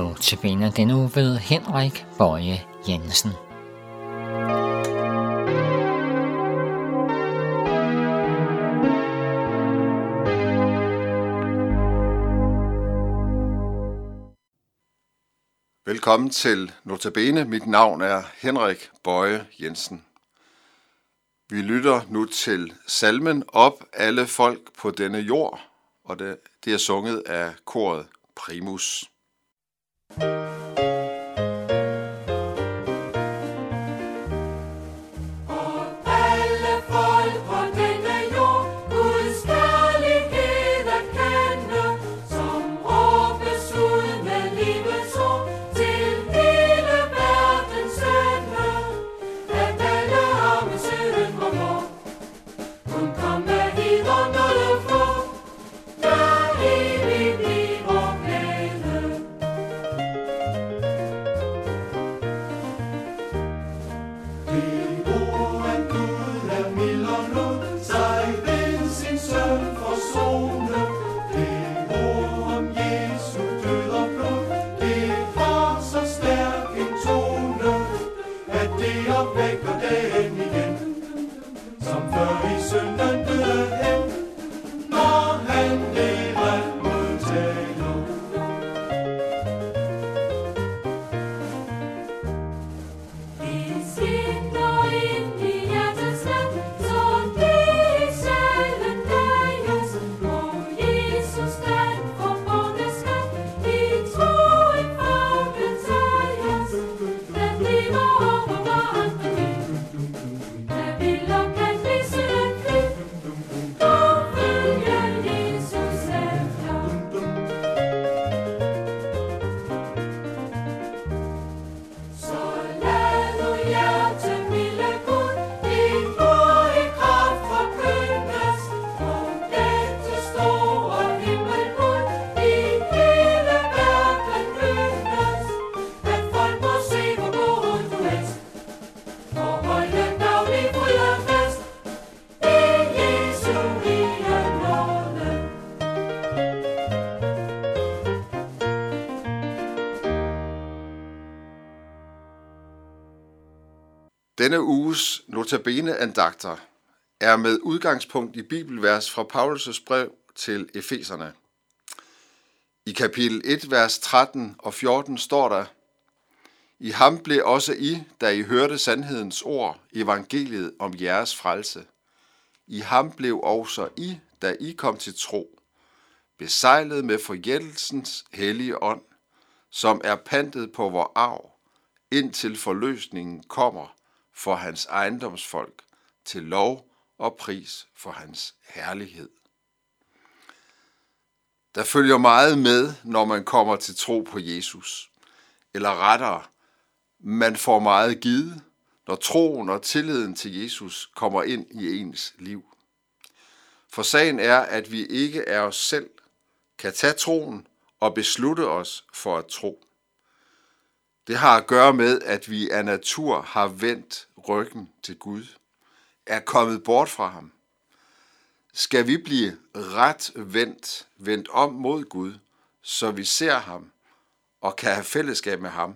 Notabene den uge ved Henrik Bøje Jensen. Velkommen til Notabene. Mit navn er Henrik Bøje Jensen. Vi lytter nu til salmen Op alle folk på denne jord, og det, det er sunget af koret Primus. Thank you Denne uges notabene andagter er med udgangspunkt i bibelvers fra Paulus' brev til Efeserne. I kapitel 1, vers 13 og 14 står der, I ham blev også I, da I hørte sandhedens ord, evangeliet om jeres frelse. I ham blev også I, da I kom til tro, besejlet med forjættelsens hellige ånd, som er pantet på vor arv, indtil forløsningen kommer – for hans ejendomsfolk, til lov og pris for hans herlighed. Der følger meget med, når man kommer til tro på Jesus. Eller rettere, man får meget givet, når troen og tilliden til Jesus kommer ind i ens liv. For sagen er, at vi ikke er os selv, kan tage troen og beslutte os for at tro. Det har at gøre med, at vi af natur har vendt ryggen til Gud, er kommet bort fra ham. Skal vi blive ret vendt, vendt om mod Gud, så vi ser ham og kan have fællesskab med ham,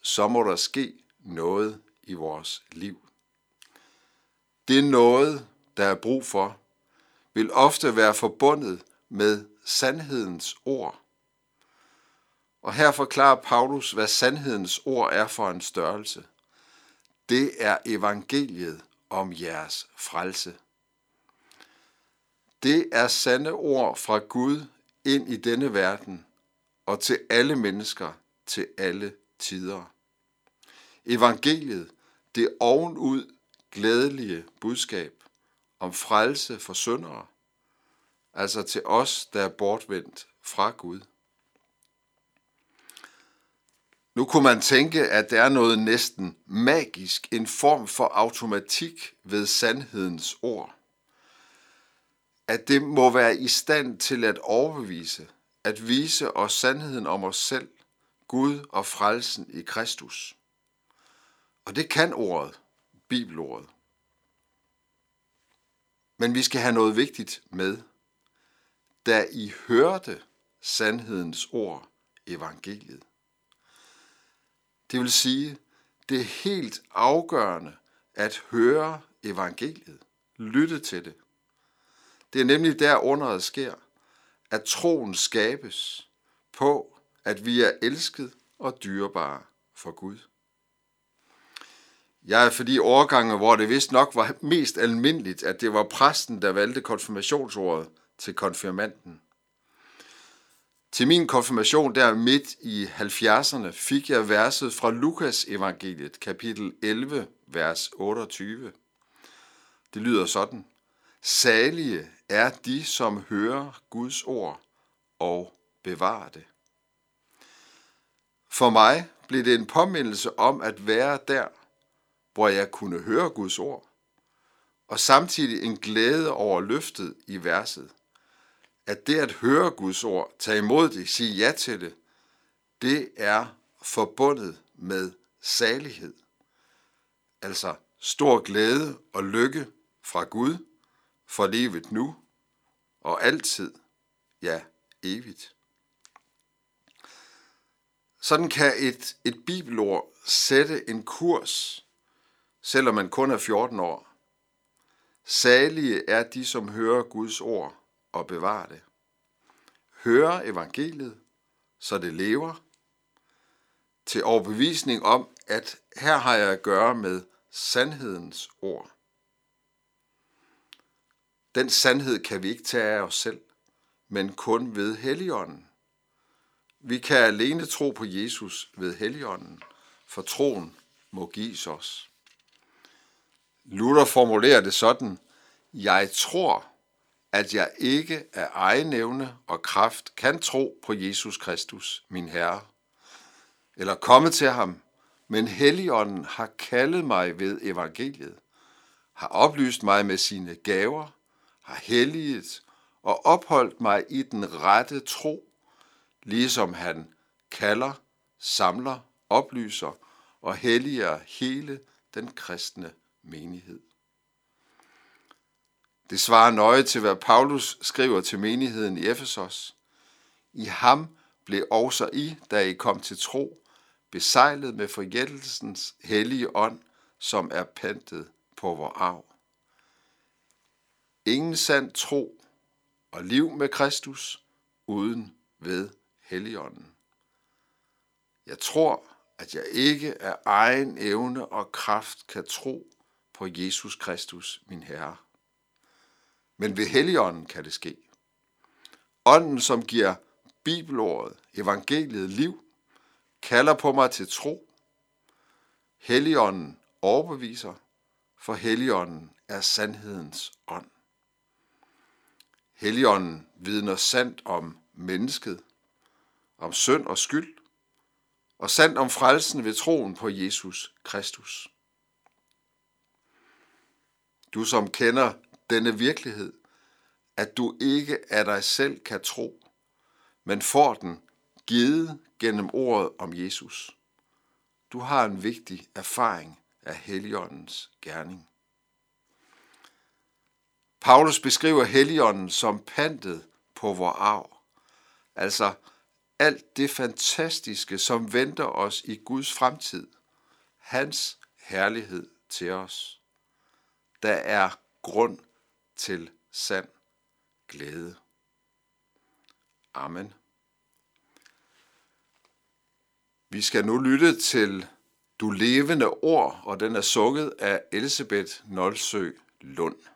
så må der ske noget i vores liv. Det er noget, der er brug for, vil ofte være forbundet med sandhedens ord. Og her forklarer Paulus, hvad sandhedens ord er for en størrelse. Det er evangeliet om jeres frelse. Det er sande ord fra Gud ind i denne verden og til alle mennesker til alle tider. Evangeliet, det ovenud glædelige budskab om frelse for syndere, altså til os, der er bortvendt fra Gud. Nu kunne man tænke, at der er noget næsten magisk, en form for automatik ved sandhedens ord. At det må være i stand til at overbevise, at vise os sandheden om os selv, Gud og frelsen i Kristus. Og det kan ordet, bibelordet. Men vi skal have noget vigtigt med. Da I hørte sandhedens ord, evangeliet. Det vil sige, det er helt afgørende at høre evangeliet, lytte til det. Det er nemlig der underet sker, at troen skabes på, at vi er elsket og dyrebare for Gud. Jeg er for de årgange, hvor det vist nok var mest almindeligt, at det var præsten, der valgte konfirmationsordet til konfirmanden. Til min konfirmation der midt i 70'erne fik jeg verset fra Lukas evangeliet, kapitel 11, vers 28. Det lyder sådan. Salige er de, som hører Guds ord og bevarer det. For mig blev det en påmindelse om at være der, hvor jeg kunne høre Guds ord, og samtidig en glæde over løftet i verset. At det at høre Guds ord, tage imod det, sige ja til det, det er forbundet med salighed. Altså stor glæde og lykke fra Gud for livet nu og altid, ja evigt. Sådan kan et, et bibelord sætte en kurs, selvom man kun er 14 år. Salige er de, som hører Guds ord og bevare det. Høre evangeliet, så det lever, til overbevisning om, at her har jeg at gøre med sandhedens ord. Den sandhed kan vi ikke tage af os selv, men kun ved Helligånden. Vi kan alene tro på Jesus ved Helligånden, for troen må gives os. Luther formulerer det sådan, jeg tror, at jeg ikke af egen evne og kraft kan tro på Jesus Kristus, min Herre, eller komme til ham, men Helligånden har kaldet mig ved evangeliet, har oplyst mig med sine gaver, har helliget og opholdt mig i den rette tro, ligesom han kalder, samler, oplyser og helliger hele den kristne menighed. Det svarer nøje til, hvad Paulus skriver til menigheden i Efesos. I ham blev også I, da I kom til tro, besejlet med forjættelsens hellige ånd, som er pantet på vor arv. Ingen sand tro og liv med Kristus uden ved Helligånden. Jeg tror, at jeg ikke af egen evne og kraft kan tro på Jesus Kristus, min Herre. Men ved Helligånden kan det ske. Ånden, som giver bibelordet, evangeliet liv, kalder på mig til tro. Helligånden overbeviser, for Helligånden er sandhedens ånd. Helligånden vidner sandt om mennesket, om synd og skyld, og sandt om frelsen ved troen på Jesus Kristus. Du som kender denne virkelighed, at du ikke af dig selv kan tro, men får den givet gennem ordet om Jesus. Du har en vigtig erfaring af Helligåndens gerning. Paulus beskriver Helligånden som pantet på vor arv. Altså alt det fantastiske, som venter os i Guds fremtid. Hans herlighed til os. Der er grund til sand glæde. Amen. Vi skal nu lytte til Du levende ord, og den er sunget af Elisabeth Nolsø Lund.